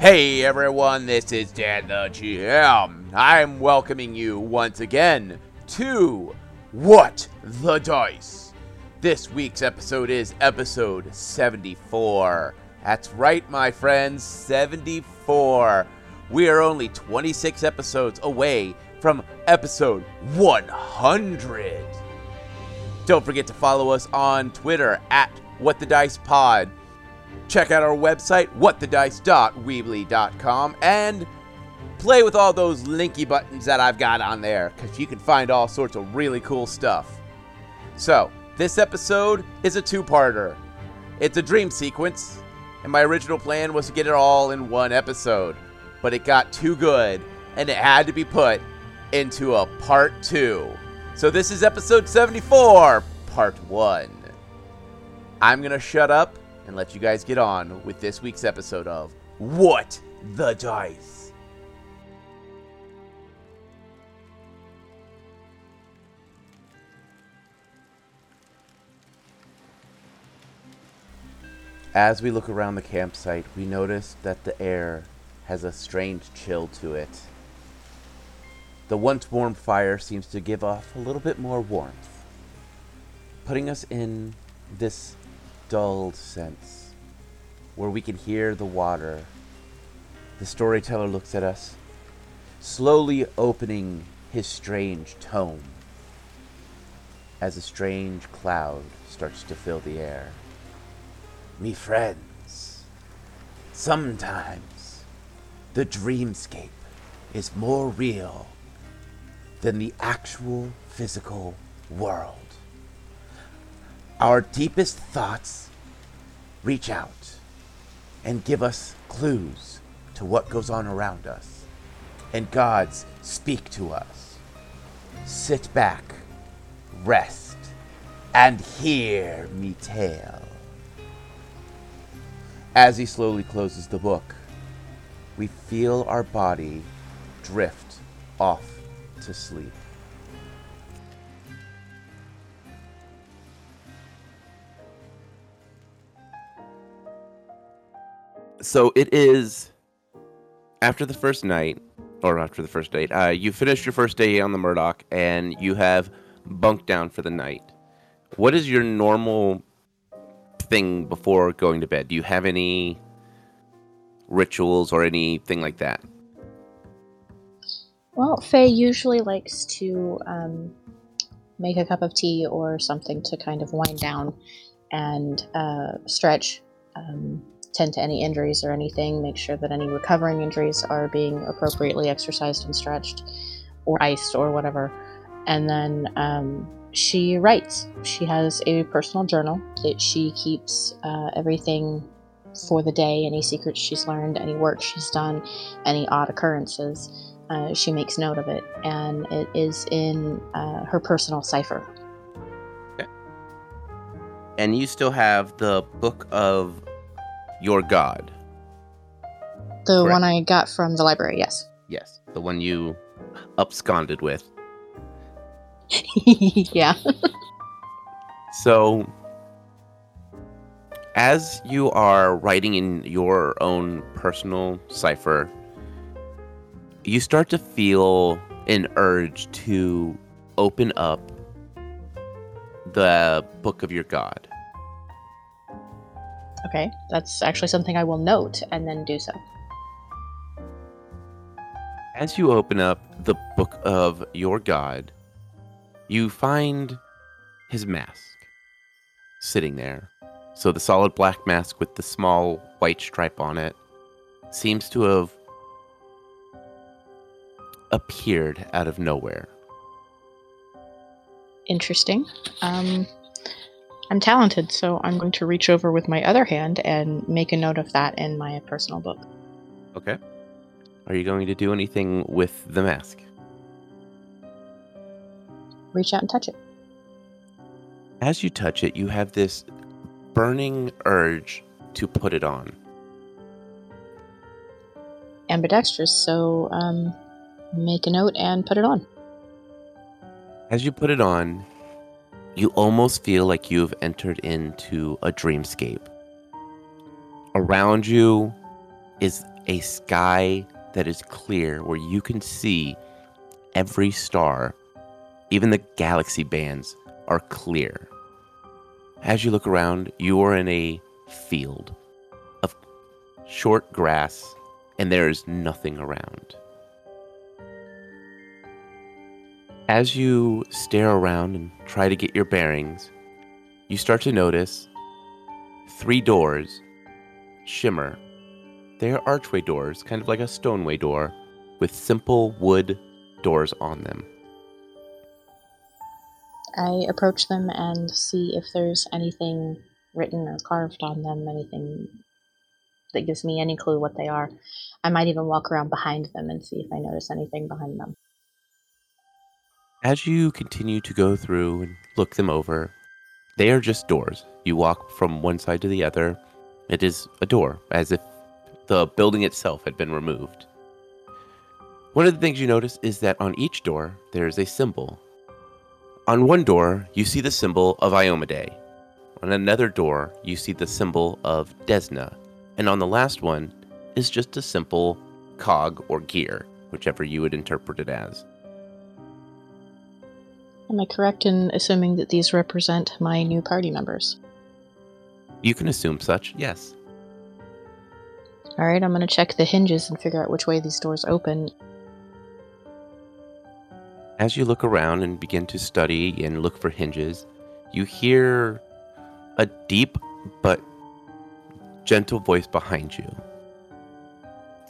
Hey everyone, this is Dan the GM. I'm welcoming you once again to What the Dice. This week's episode is episode 74. That's right, my friends, 74. We are only 26 episodes away from episode 100. Don't forget to follow us on Twitter at What the Dice Pod. Check out our website, whatthedice.weebly.com, and play with all those linky buttons that I've got on there, because you can find all sorts of really cool stuff. So, this episode is a two parter. It's a dream sequence, and my original plan was to get it all in one episode, but it got too good, and it had to be put into a part two. So, this is episode 74, part one. I'm going to shut up and let you guys get on with this week's episode of What the Dice. As we look around the campsite, we notice that the air has a strange chill to it. The once warm fire seems to give off a little bit more warmth, putting us in this dulled sense where we can hear the water. The storyteller looks at us, slowly opening his strange tome as a strange cloud starts to fill the air. Me friends, sometimes the dreamscape is more real than the actual physical world. Our deepest thoughts reach out and give us clues to what goes on around us. And gods speak to us. Sit back, rest, and hear me tell. As he slowly closes the book, we feel our body drift off to sleep. so it is after the first night or after the first date uh, you finished your first day on the murdoch and you have bunked down for the night what is your normal thing before going to bed do you have any rituals or anything like that Well, Faye usually likes to um, make a cup of tea or something to kind of wind down and uh, stretch, um, tend to any injuries or anything, make sure that any recovering injuries are being appropriately exercised and stretched or iced or whatever. And then um, she writes. She has a personal journal that she keeps uh, everything for the day any secrets she's learned, any work she's done, any odd occurrences uh, she makes note of it, and it is in uh, her personal cipher. and you still have the book of your god The Correct. one I got from the library, yes. yes the one you absconded with yeah. So, as you are writing in your own personal cipher, you start to feel an urge to open up the book of your god. Okay, that's actually something I will note and then do so. As you open up the book of your god, you find his mask sitting there. So the solid black mask with the small white stripe on it seems to have appeared out of nowhere. Interesting. Um, I'm talented, so I'm going to reach over with my other hand and make a note of that in my personal book. Okay. Are you going to do anything with the mask? Reach out and touch it. As you touch it, you have this burning urge to put it on. ambidextrous, so um, make a note and put it on. As you put it on, you almost feel like you've entered into a dreamscape. Around you is a sky that is clear where you can see every star, even the galaxy bands are clear. As you look around, you are in a field of short grass and there is nothing around. As you stare around and try to get your bearings, you start to notice three doors shimmer. They are archway doors, kind of like a stoneway door, with simple wood doors on them. I approach them and see if there's anything written or carved on them, anything that gives me any clue what they are. I might even walk around behind them and see if I notice anything behind them. As you continue to go through and look them over, they are just doors. You walk from one side to the other. It is a door, as if the building itself had been removed. One of the things you notice is that on each door there is a symbol. On one door, you see the symbol of Iomedae. On another door, you see the symbol of Desna. And on the last one is just a simple cog or gear, whichever you would interpret it as. Am I correct in assuming that these represent my new party members? You can assume such, yes. All right, I'm going to check the hinges and figure out which way these doors open. As you look around and begin to study and look for hinges, you hear a deep but gentle voice behind you.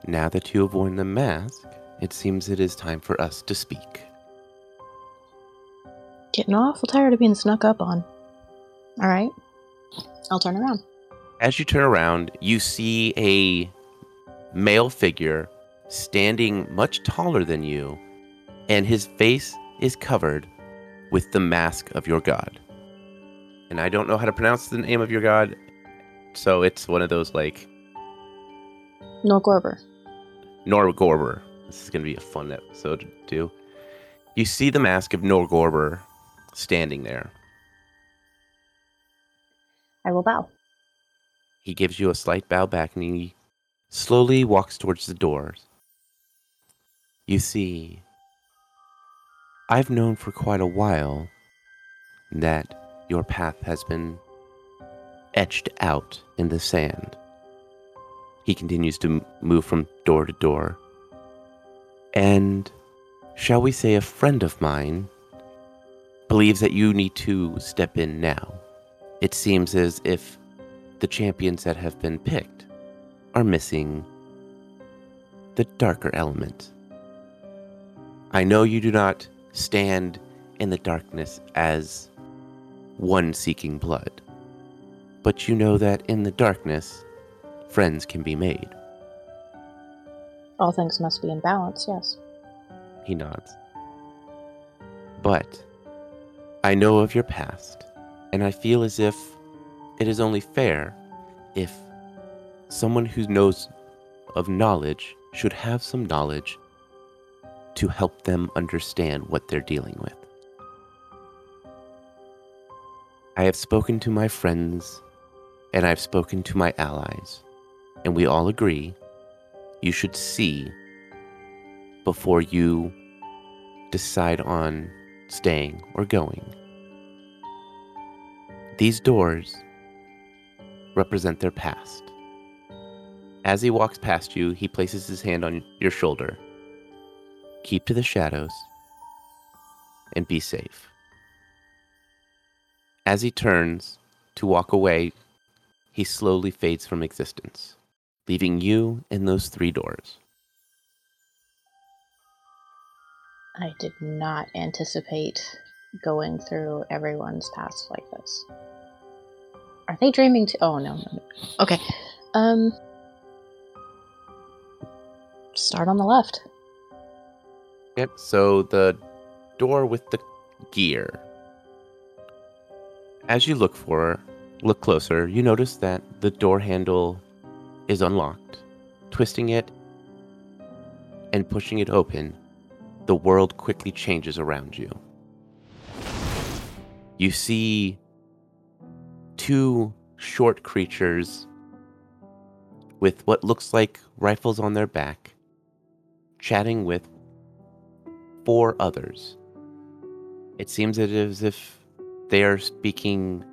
Now that you have worn the mask, it seems it is time for us to speak. Getting awful tired of being snuck up on. All right, I'll turn around. As you turn around, you see a male figure standing much taller than you, and his face is covered with the mask of your god. And I don't know how to pronounce the name of your god, so it's one of those like Norgorber. Norgorber. This is going to be a fun episode to do. You see the mask of Norgorber standing there. I will bow. He gives you a slight bow back and he slowly walks towards the doors. You see, I've known for quite a while that your path has been etched out in the sand. He continues to move from door to door. And, shall we say, a friend of mine believes that you need to step in now. It seems as if the champions that have been picked are missing the darker element. I know you do not stand in the darkness as one seeking blood, but you know that in the darkness, friends can be made. All things must be in balance, yes. He nods. But I know of your past, and I feel as if it is only fair if someone who knows of knowledge should have some knowledge to help them understand what they're dealing with. I have spoken to my friends and I've spoken to my allies, and we all agree you should see before you decide on staying or going. These doors represent their past. As he walks past you, he places his hand on your shoulder. Keep to the shadows and be safe. As he turns to walk away, he slowly fades from existence, leaving you in those three doors. I did not anticipate going through everyone's past like this. Are they dreaming too? Oh no, no, no. Okay. Um start on the left. Yep, so the door with the gear. As you look for, look closer, you notice that the door handle is unlocked. Twisting it, and pushing it open, the world quickly changes around you. You see two short creatures with what looks like rifles on their back, chatting with four others. It seems as if they are speaking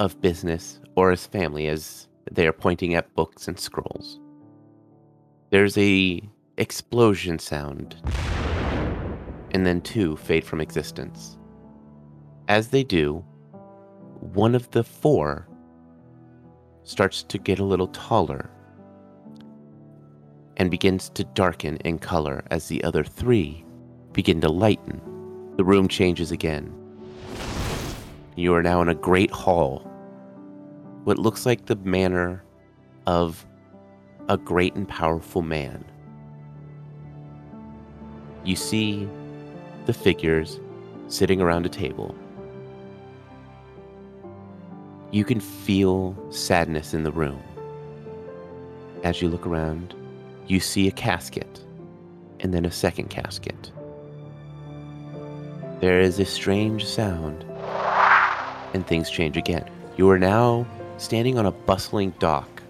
of business or as family as they are pointing at books and scrolls. There's a explosion sound and then two fade from existence. As they do, one of the four starts to get a little taller and begins to darken in color as the other three begin to lighten. The room changes again. You are now in a great hall. What looks like the manor of a great and powerful man. You see the figures sitting around a table. You can feel sadness in the room. As you look around, you see a casket and then a second casket. There is a strange sound, and things change again. You are now standing on a bustling dock.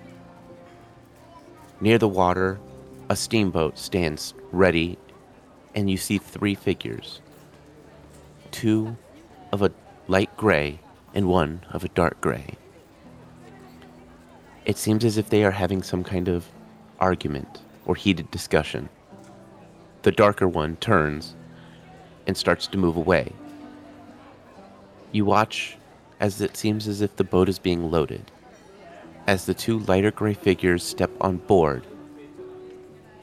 Near the water, a steamboat stands ready, and you see three figures two of a light gray and one of a dark gray. It seems as if they are having some kind of argument or heated discussion. The darker one turns and starts to move away. You watch as it seems as if the boat is being loaded. As the two lighter gray figures step on board,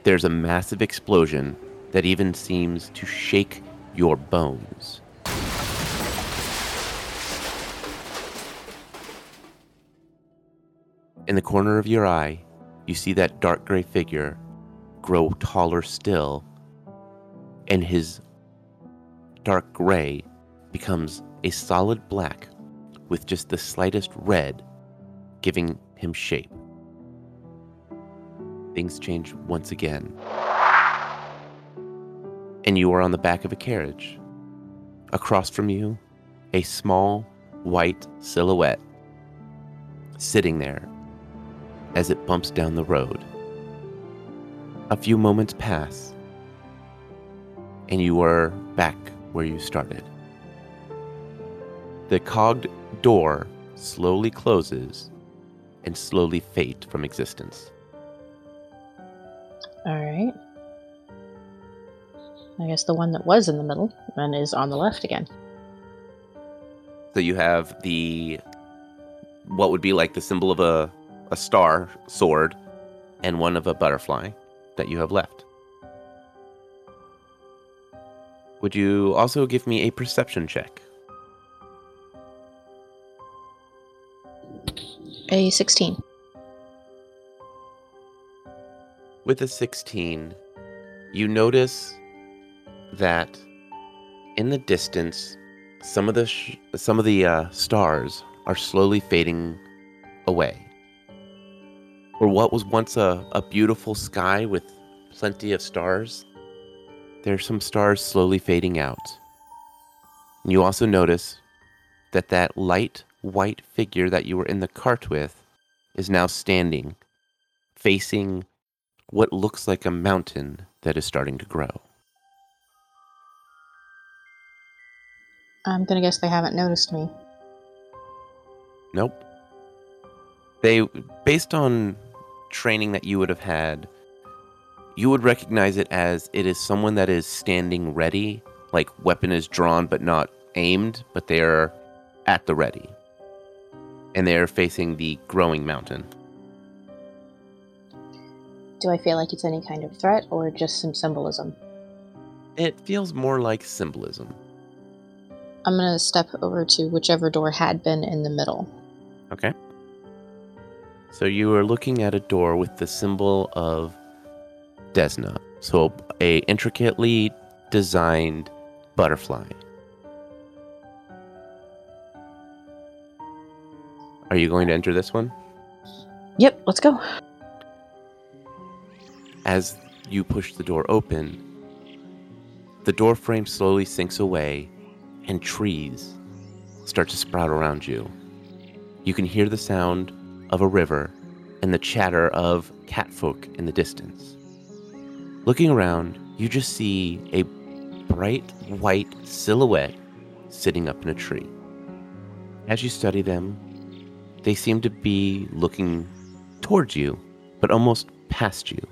there's a massive explosion that even seems to shake your bones. In the corner of your eye, you see that dark gray figure grow taller still, and his dark gray becomes a solid black with just the slightest red giving him shape. Things change once again. And you are on the back of a carriage. Across from you, a small white silhouette sitting there as it bumps down the road. A few moments pass, and you are back where you started. The cogged door slowly closes and slowly fades from existence. All right. I guess the one that was in the middle and is on the left again. So you have the what would be like the symbol of a a star sword and one of a butterfly that you have left. Would you also give me a perception check? A 16. With a 16, you notice that in the distance, some of the sh- some of the uh, stars are slowly fading away. Or what was once a, a beautiful sky with plenty of stars, there's some stars slowly fading out. And you also notice that that light white figure that you were in the cart with is now standing, facing what looks like a mountain that is starting to grow. I'm gonna guess they haven't noticed me. Nope. They, based on training that you would have had, you would recognize it as it is someone that is standing ready, like weapon is drawn but not aimed, but they are at the ready. And they are facing the growing mountain. Do I feel like it's any kind of threat or just some symbolism? It feels more like symbolism. I'm gonna step over to whichever door had been in the middle. Okay. So you are looking at a door with the symbol of Desna. So a intricately designed butterfly. Are you going to enter this one? Yep, let's go. As you push the door open, the door frame slowly sinks away and trees start to sprout around you. You can hear the sound of a river and the chatter of catfolk in the distance. Looking around, you just see a bright white silhouette sitting up in a tree. As you study them, they seem to be looking towards you, but almost past you.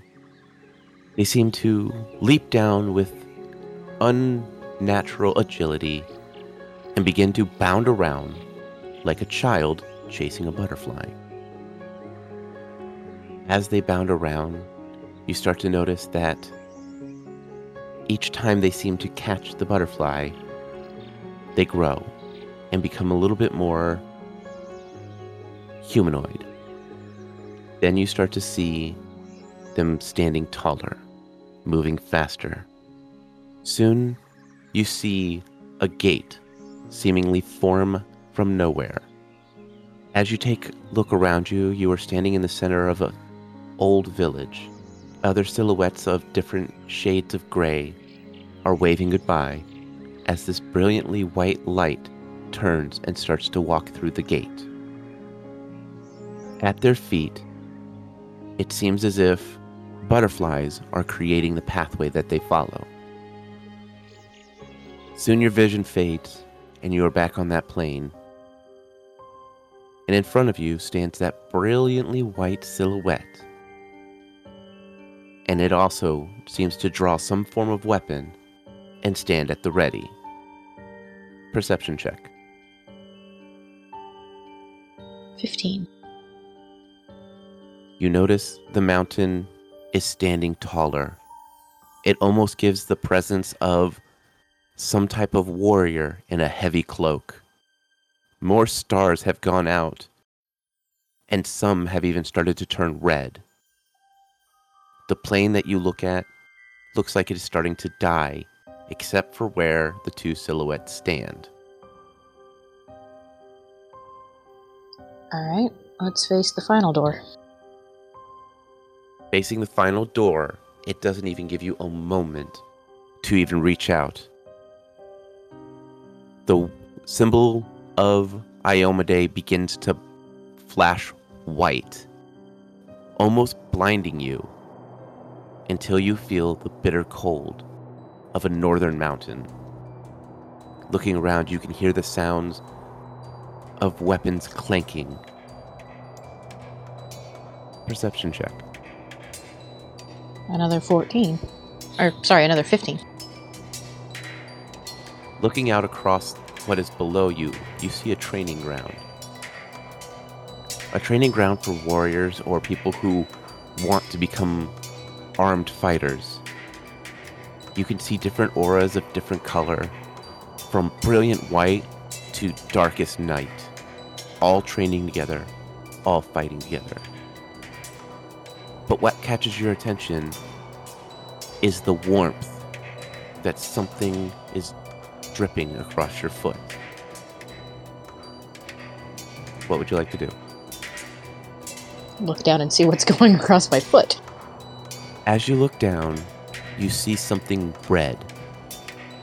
They seem to leap down with unnatural agility and begin to bound around like a child chasing a butterfly. As they bound around, you start to notice that each time they seem to catch the butterfly, they grow and become a little bit more humanoid. Then you start to see them standing taller, moving faster. Soon, you see a gate seemingly form from nowhere. As you take a look around you, you are standing in the center of an old village. Other silhouettes of different shades of gray are waving goodbye as this brilliantly white light turns and starts to walk through the gate. At their feet, it seems as if butterflies are creating the pathway that they follow. Soon your vision fades, and you are back on that plane. And in front of you stands that brilliantly white silhouette. And it also seems to draw some form of weapon and stand at the ready. Perception check. 15. You notice the mountain is standing taller. It almost gives the presence of some type of warrior in a heavy cloak. More stars have gone out, and some have even started to turn red. The plane that you look at looks like it is starting to die, except for where the two silhouettes stand. Alright, let's face the final door. Facing the final door, it doesn't even give you a moment to even reach out. The symbol of Iomedae begins to flash white, almost blinding you until you feel the bitter cold of a northern mountain. Looking around, you can hear the sounds of weapons clanking. Perception check. Another 14. Or, sorry, another 15. Looking out across what is below you, you see a training ground. A training ground for warriors or people who want to become armed fighters. You can see different auras of different color, from brilliant white to darkest night, all training together, all fighting together. But what catches your attention is the warmth that something is dripping across your foot. What would you like to do? Look down and see what's going across my foot. As you look down, you see something red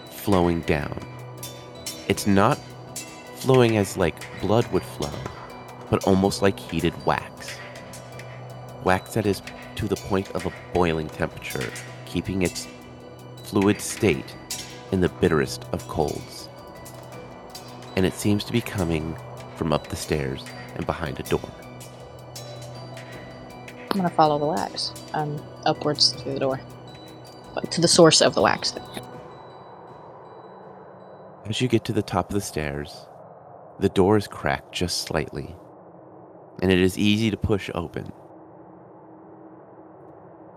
flowing down. It's not flowing as like blood would flow, but almost like heated wax. Wax that is to the point of a boiling temperature, keeping its fluid state in the bitterest of colds. And it seems to be coming from up the stairs and behind a door. I'm gonna follow the wax um, upwards through the door. But to the source of the wax. As you get to the top of the stairs, the door is cracked just slightly, and it is easy to push open.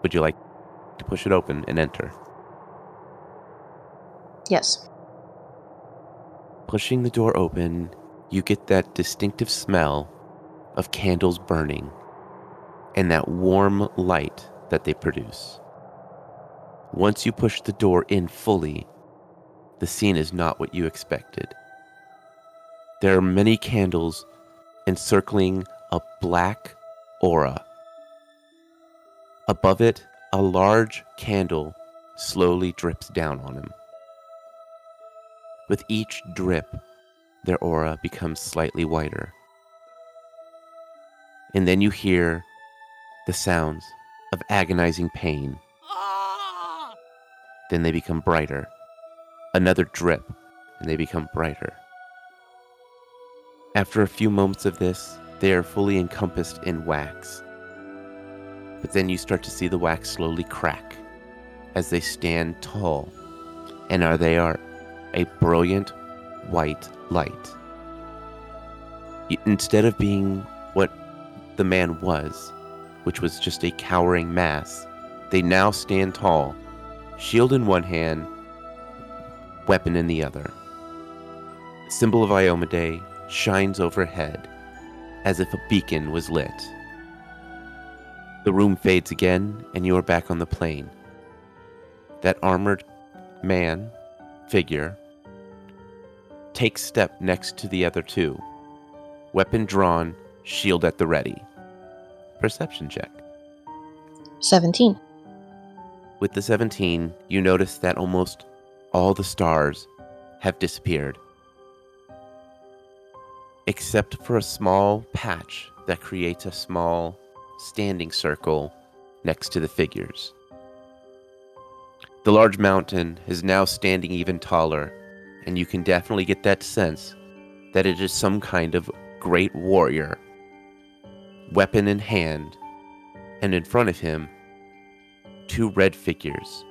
Would you like to push it open and enter? Yes. Pushing the door open, you get that distinctive smell of candles burning and that warm light that they produce. Once you push the door in fully, the scene is not what you expected. There are many candles encircling a black aura. Above it, a large candle slowly drips down on him. With each drip, their aura becomes slightly whiter. And then you hear the sounds of agonizing pain. Then they become brighter. Another drip, and they become brighter. After a few moments of this, they are fully encompassed in wax. But then you start to see the wax slowly crack as they stand tall, and are they are a brilliant white light. Instead of being what the man was, which was just a cowering mass, they now stand tall, shield in one hand, weapon in the other. The symbol of Iomedae shines overhead as if a beacon was lit. The room fades again, and you are back on the plane. That armored man, figure, takes step next to the other two. Weapon drawn, shield at the ready. Perception check. 17. With the 17, you notice that almost all the stars have disappeared. Except for a small patch that creates a small standing circle next to the figures. The large mountain is now standing even taller, and you can definitely get that sense that it is some kind of great warrior, weapon in hand, and in front of him, two red figures.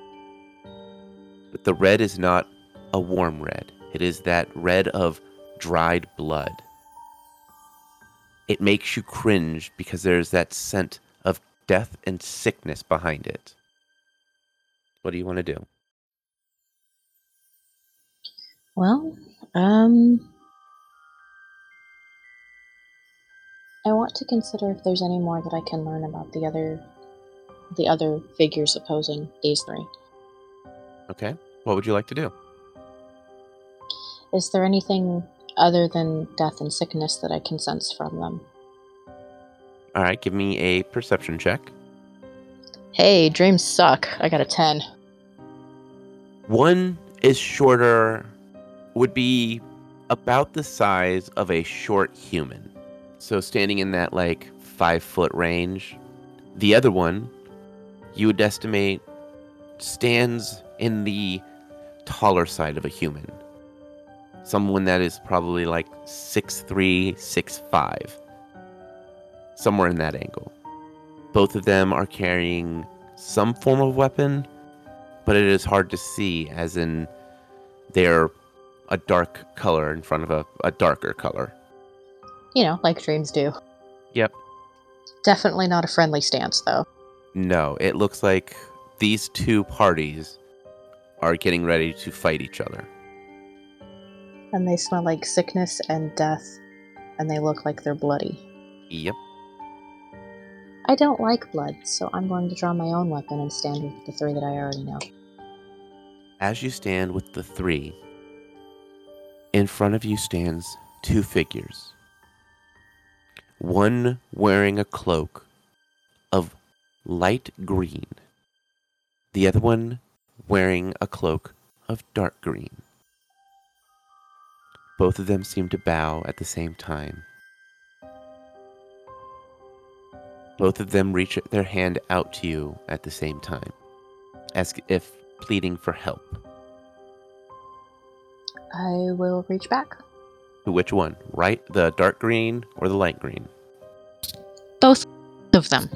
But the red is not a warm red, it is that red of dried blood. It makes you cringe because there's that scent of death and sickness behind it. What do you want to do? Well, um. I want to consider if there's any more that I can learn about the other the other figures opposing these three. Okay. What would you like to do? Is there anything other than death and sickness that I can sense from them? All right, give me a perception check. Hey, dreams suck. I got a 10. One is shorter, would be about the size of a short human. So standing in that like five foot range. The other one, you would estimate, stands in the taller side of a human. Someone that is probably like six three, six five, Somewhere in that angle. Both of them are carrying some form of weapon, but it is hard to see, as in they're a dark color in front of a, a darker color. You know, like dreams do. Yep. Definitely not a friendly stance, though. No, it looks like these two parties are getting ready to fight each other. And they smell like sickness and death, and they look like they're bloody. Yep. I don't like blood, so I'm going to draw my own weapon and stand with the three that I already know. As you stand with the three, in front of you stands two figures. One wearing a cloak of light green, the other one wearing a cloak of dark green. Both of them seem to bow at the same time. Both of them reach their hand out to you at the same time, as if pleading for help. I will reach back. To which one? Right? The dark green or the light green? Of them.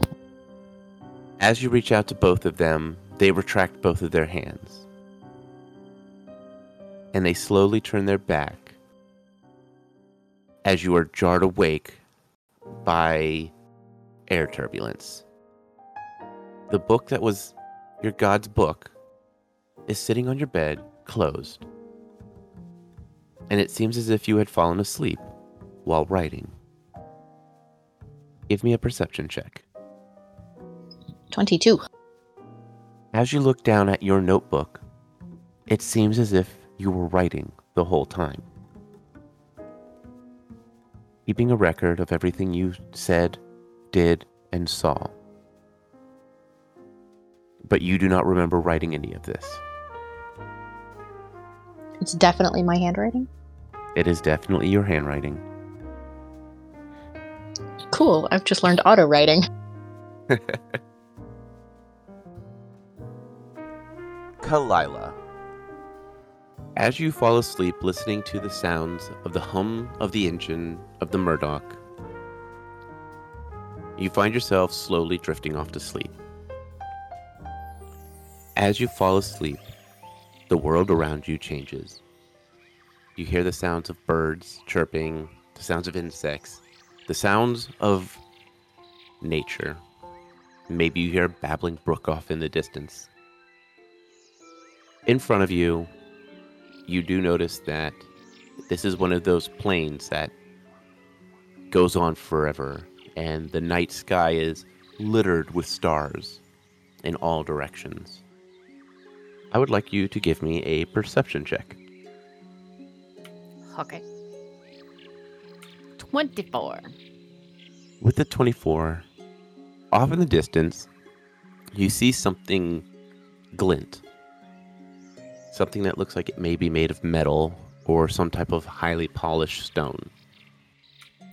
As you reach out to both of them, they retract both of their hands. And they slowly turn their back as you are jarred awake by air turbulence. The book that was your God's book is sitting on your bed, closed. And it seems as if you had fallen asleep while writing. Give me a perception check. 22. As you look down at your notebook, it seems as if you were writing the whole time. Keeping a record of everything you said, did, and saw. but you do not remember writing any of this. It's definitely my handwriting. It is definitely your handwriting. Cool. I've just learned auto writing. Kalila. As you fall asleep listening to the sounds of the hum of the engine of the Murdoch, you find yourself slowly drifting off to sleep. As you fall asleep, the world around you changes. You hear the sounds of birds chirping, the sounds of insects, the sounds of nature. Maybe you hear a babbling brook off in the distance. In front of you, you do notice that this is one of those plains that goes on forever, and the night sky is littered with stars in all directions. I would like you to give me a perception check. Okay. 24. With the 24, off in the distance, you see something glint. Something that looks like it may be made of metal or some type of highly polished stone.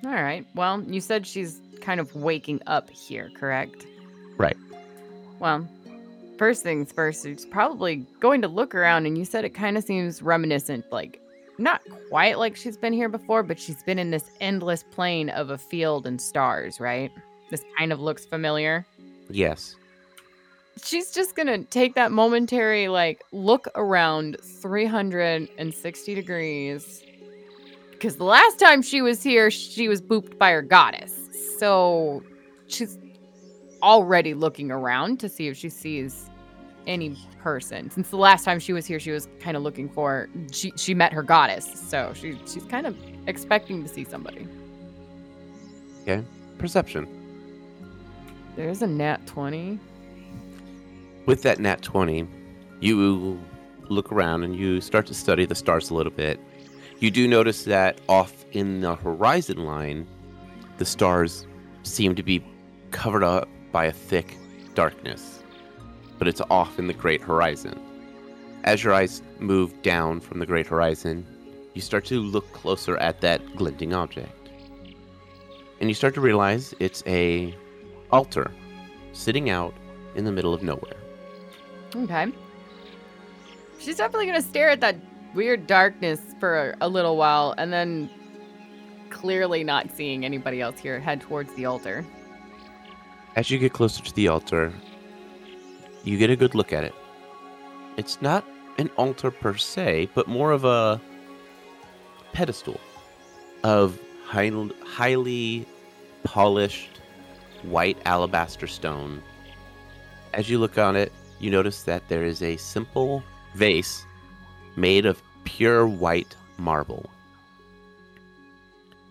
All right. Well, you said she's kind of waking up here, correct? Right. Well, first things first, it's probably going to look around, and you said it kind of seems reminiscent, like not quite like she's been here before, but she's been in this endless plane of a field and stars, right? This kind of looks familiar. Yes. She's just gonna take that momentary, like, look around 360 degrees. Because the last time she was here, she was booped by her goddess. So she's already looking around to see if she sees any person. Since the last time she was here, she was kind of looking for she she met her goddess, so she she's kind of expecting to see somebody. Okay, perception. There's a nat twenty. With that nat 20, you look around and you start to study the stars a little bit. You do notice that off in the horizon line, the stars seem to be covered up by a thick darkness, but it's off in the great horizon. As your eyes move down from the great horizon, you start to look closer at that glinting object. And you start to realize it's a altar sitting out in the middle of nowhere. Okay. She's definitely gonna stare at that weird darkness for a, a little while, and then, clearly not seeing anybody else here, head towards the altar. As you get closer to the altar, you get a good look at it. It's not an altar per se, but more of a pedestal of high, highly polished white alabaster stone. As you look on it, you notice that there is a simple vase made of pure white marble.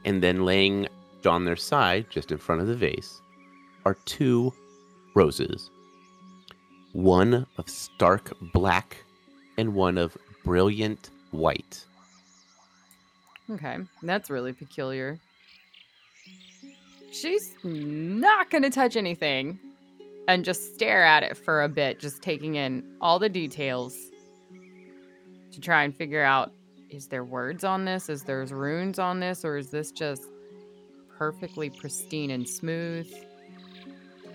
And then laying on their side, just in front of the vase, are two roses one of stark black and one of brilliant white. Okay, that's really peculiar. She's not gonna touch anything and just stare at it for a bit, just taking in all the details to try and figure out is there words on this? Is there runes on this? Or is this just perfectly pristine and smooth?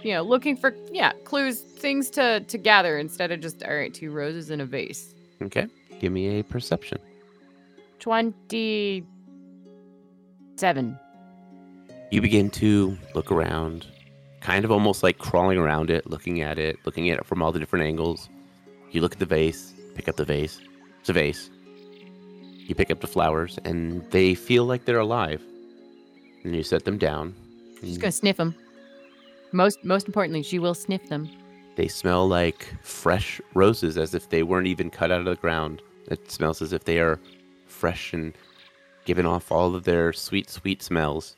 You know, looking for yeah, clues, things to to gather instead of just all right, two roses in a vase. Okay, give me a perception. 27. You begin to look around, kind of almost like crawling around it, looking at it, looking at it from all the different angles. You look at the vase, pick up the vase. It's a vase. You pick up the flowers, and they feel like they're alive. And you set them down. She's and gonna sniff them. Most most importantly, she will sniff them. They smell like fresh roses, as if they weren't even cut out of the ground. It smells as if they are fresh and giving off all of their sweet, sweet smells.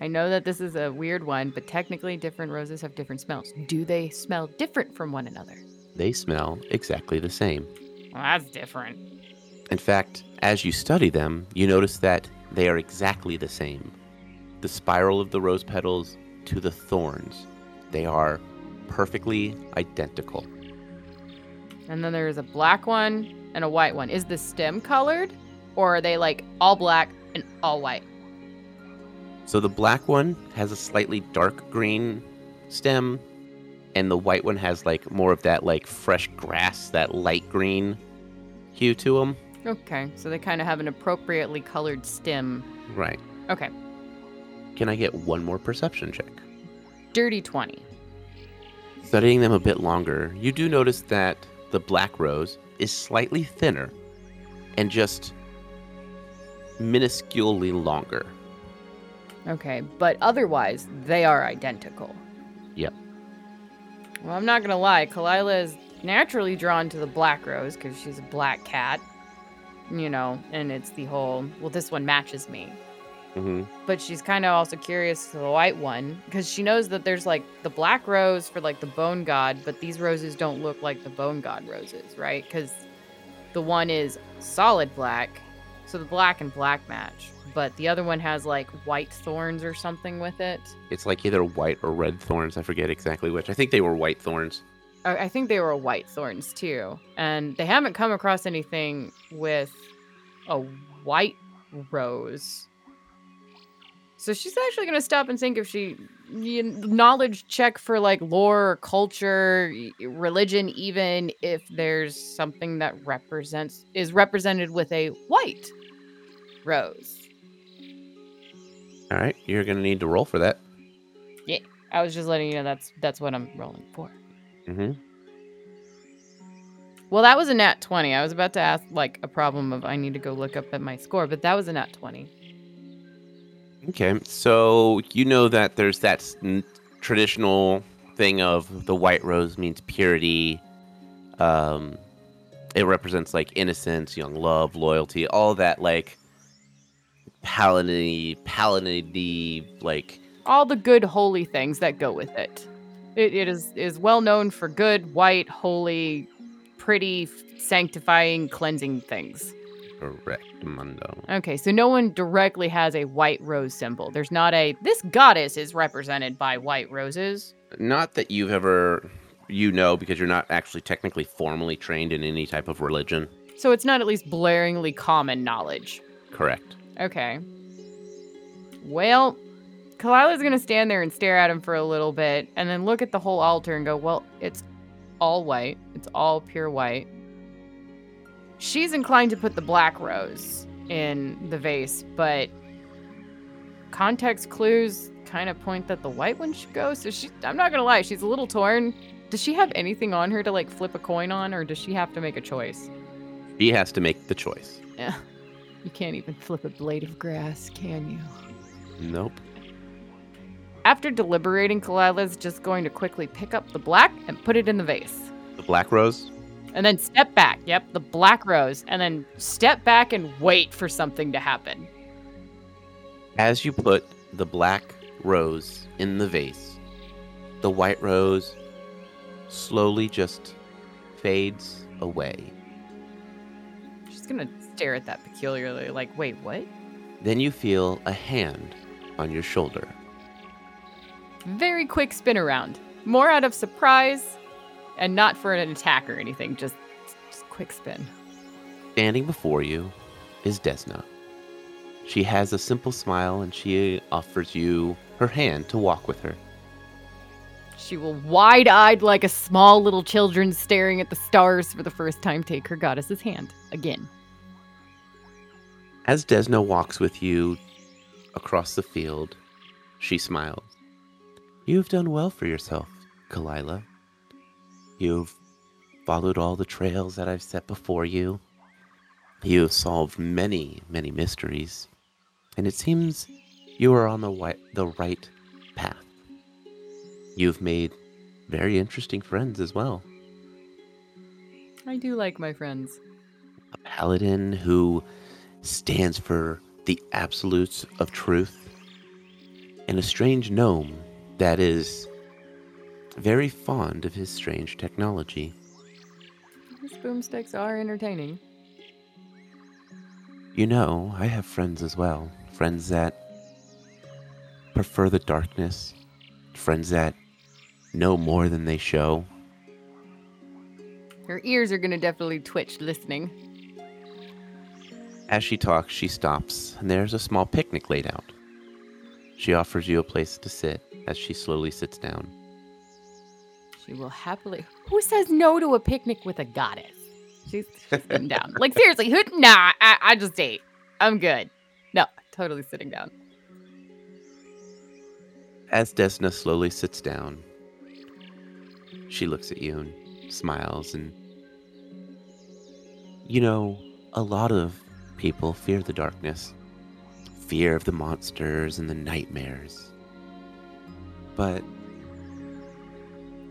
I know that this is a weird one, but technically different roses have different smells. Do they smell different from one another? They smell exactly the same. Well, that's different. In fact, as you study them, you notice that they are exactly the same. The spiral of the rose petals to the thorns, they are perfectly identical. And then there's a black one and a white one. Is the stem colored? Or are they like all black and all white? So the black one has a slightly dark green stem, and the white one has like more of that like fresh grass, that light green hue to them. Okay, so they kind of have an appropriately colored stem. Right. Okay, Can I get one more perception check? dirty 20. Studying them a bit longer, you do notice that the black rose is slightly thinner and just minusculely longer. Okay, but otherwise, they are identical. Yep. Well, I'm not gonna lie, Kalila is naturally drawn to the black rose because she's a black cat. You know, and it's the whole, well, this one matches me. Mm-hmm. But she's kind of also curious to the white one because she knows that there's like the black rose for like the bone god, but these roses don't look like the bone god roses, right? Because the one is solid black, so the black and black match. But the other one has like white thorns or something with it. It's like either white or red thorns. I forget exactly which. I think they were white thorns. I I think they were white thorns too. And they haven't come across anything with a white rose. So she's actually going to stop and think if she knowledge check for like lore culture, religion even if there's something that represents is represented with a white rose. All right, you're gonna need to roll for that. Yeah, I was just letting you know that's that's what I'm rolling for. Mm-hmm. Well, that was a nat 20. I was about to ask like a problem of I need to go look up at my score, but that was a nat 20. Okay, so you know that there's that n- traditional thing of the white rose means purity. Um, it represents like innocence, young love, loyalty, all that like paladin paladin like all the good holy things that go with it. It, it is is well known for good, white, holy, pretty, sanctifying, cleansing things. Correct mundo. Okay, so no one directly has a white rose symbol. There's not a this goddess is represented by white roses. Not that you've ever you know because you're not actually technically formally trained in any type of religion. So it's not at least blaringly common knowledge. Correct. Okay. Well, Kalila's gonna stand there and stare at him for a little bit and then look at the whole altar and go, Well, it's all white. It's all pure white. She's inclined to put the black rose in the vase, but context clues kind of point that the white one should go. So she I'm not gonna lie, she's a little torn. Does she have anything on her to like flip a coin on, or does she have to make a choice? He has to make the choice. Yeah. You can't even flip a blade of grass, can you? Nope. After deliberating, Kalila's just going to quickly pick up the black and put it in the vase. The black rose. And then step back. Yep, the black rose. And then step back and wait for something to happen. As you put the black rose in the vase, the white rose slowly just fades away. She's going to stare at that peculiarly, like, wait, what? Then you feel a hand on your shoulder. Very quick spin around. More out of surprise and not for an attack or anything. Just, just quick spin. Standing before you is Desna. She has a simple smile and she offers you her hand to walk with her. She will wide eyed like a small little children staring at the stars for the first time take her goddess's hand again. As Desna walks with you across the field, she smiles. You've done well for yourself, Kalila. You've followed all the trails that I've set before you. You've solved many, many mysteries. And it seems you are on the, wi- the right path. You've made very interesting friends as well. I do like my friends. a paladin who stands for the absolutes of truth, and a strange gnome that is very fond of his strange technology. These boomsticks are entertaining. You know, I have friends as well. Friends that prefer the darkness, friends that know more than they show. Her ears are gonna definitely twitch listening. As she talks, she stops, and there's a small picnic laid out. She offers you a place to sit as she slowly sits down. She will happily. Who says no to a picnic with a goddess? She's, she's sitting down. Like seriously, who? Nah, I, I just ate. I'm good. No, totally sitting down. As Desna slowly sits down, she looks at you and smiles and you know, a lot of people fear the darkness, fear of the monsters and the nightmares. But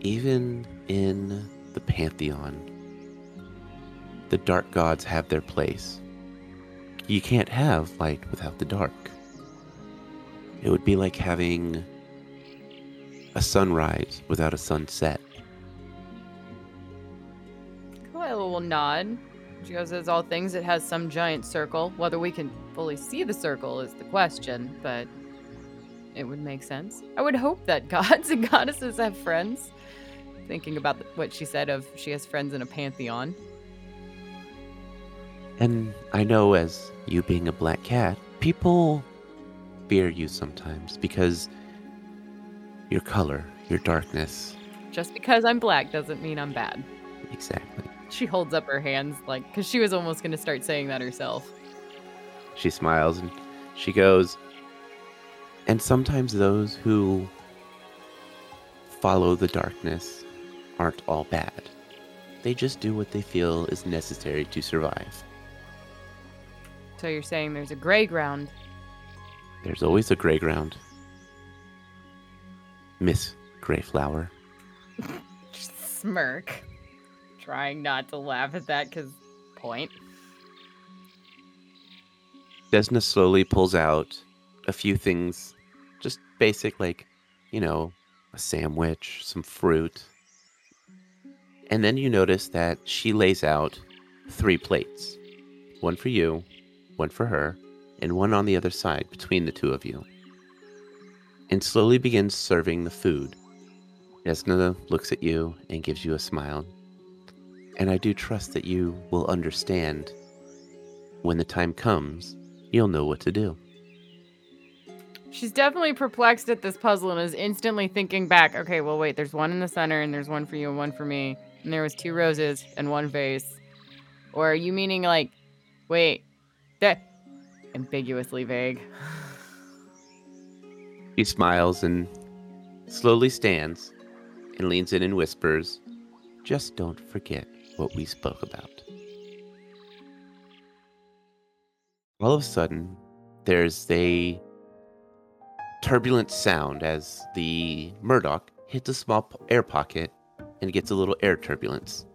even in the pantheon, the dark gods have their place. You can't have light without the dark. It would be like having a sunrise without a sunset. Kalila will nod. She goes, as all things, it has some giant circle. Whether we can fully see the circle is the question, but it would make sense. I would hope that gods and goddesses have friends. Thinking about what she said of she has friends in a pantheon. And I know, as you being a black cat, people fear you sometimes because your color, your darkness. Just because I'm black doesn't mean I'm bad. Exactly. She holds up her hands, like, because she was almost going to start saying that herself. She smiles and she goes, and sometimes those who follow the darkness aren't all bad. They just do what they feel is necessary to survive. So you're saying there's a gray ground. There's always a gray ground. Miss Greyflower. Smirk. Trying not to laugh at that because point. Desna slowly pulls out a few things, just basic, like, you know, a sandwich, some fruit. And then you notice that she lays out three plates one for you, one for her, and one on the other side between the two of you. And slowly begins serving the food. Desna looks at you and gives you a smile. And I do trust that you will understand when the time comes you'll know what to do. She's definitely perplexed at this puzzle and is instantly thinking back. Okay, well, wait. There's one in the center, and there's one for you and one for me, and there was two roses and one vase. Or are you meaning like, wait, that ambiguously vague? She smiles and slowly stands and leans in and whispers, Just don't forget what we spoke about. All of a sudden, there's a turbulent sound as the Murdoch hits a small air pocket and gets a little air turbulence.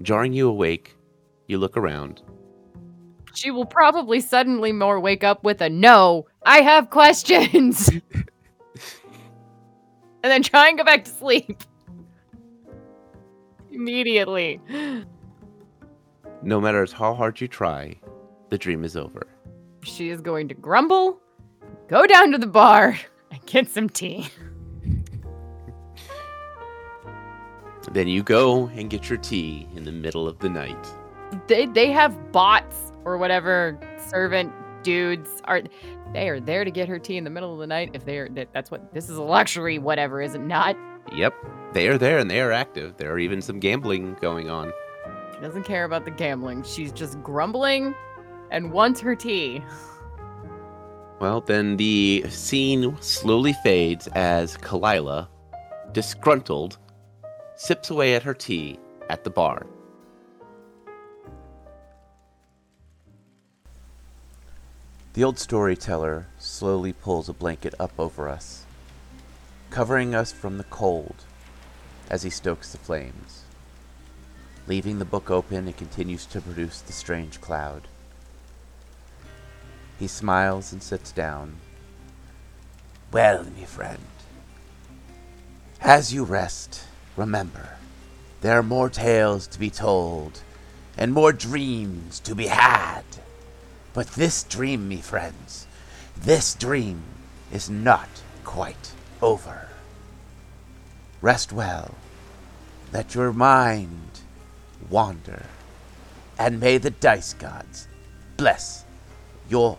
Jarring you awake, you look around. She will probably suddenly more wake up with a no. I have questions. and then try and go back to sleep. Immediately. No matter how hard you try, the dream is over. She is going to grumble, go down to the bar, and get some tea. Then you go and get your tea in the middle of the night. They they have bots or whatever servant dudes are they are there to get her tea in the middle of the night if they are that's what this is a luxury whatever is it not Yep, they are there and they are active. There are even some gambling going on. she doesn't care about the gambling she's just grumbling and wants her tea Well, then the scene slowly fades as Kalila, disgruntled, sips away at her tea at the bar. The old storyteller slowly pulls a blanket up over us, covering us from the cold as he stokes the flames. Leaving the book open, it continues to produce the strange cloud. He smiles and sits down. Well, me friend, as you rest, remember, there are more tales to be told, and more dreams to be had. But this dream, me friends, this dream is not quite over. Rest well. Let your mind wander. And may the dice gods bless your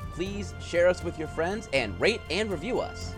please share us with your friends and rate and review us.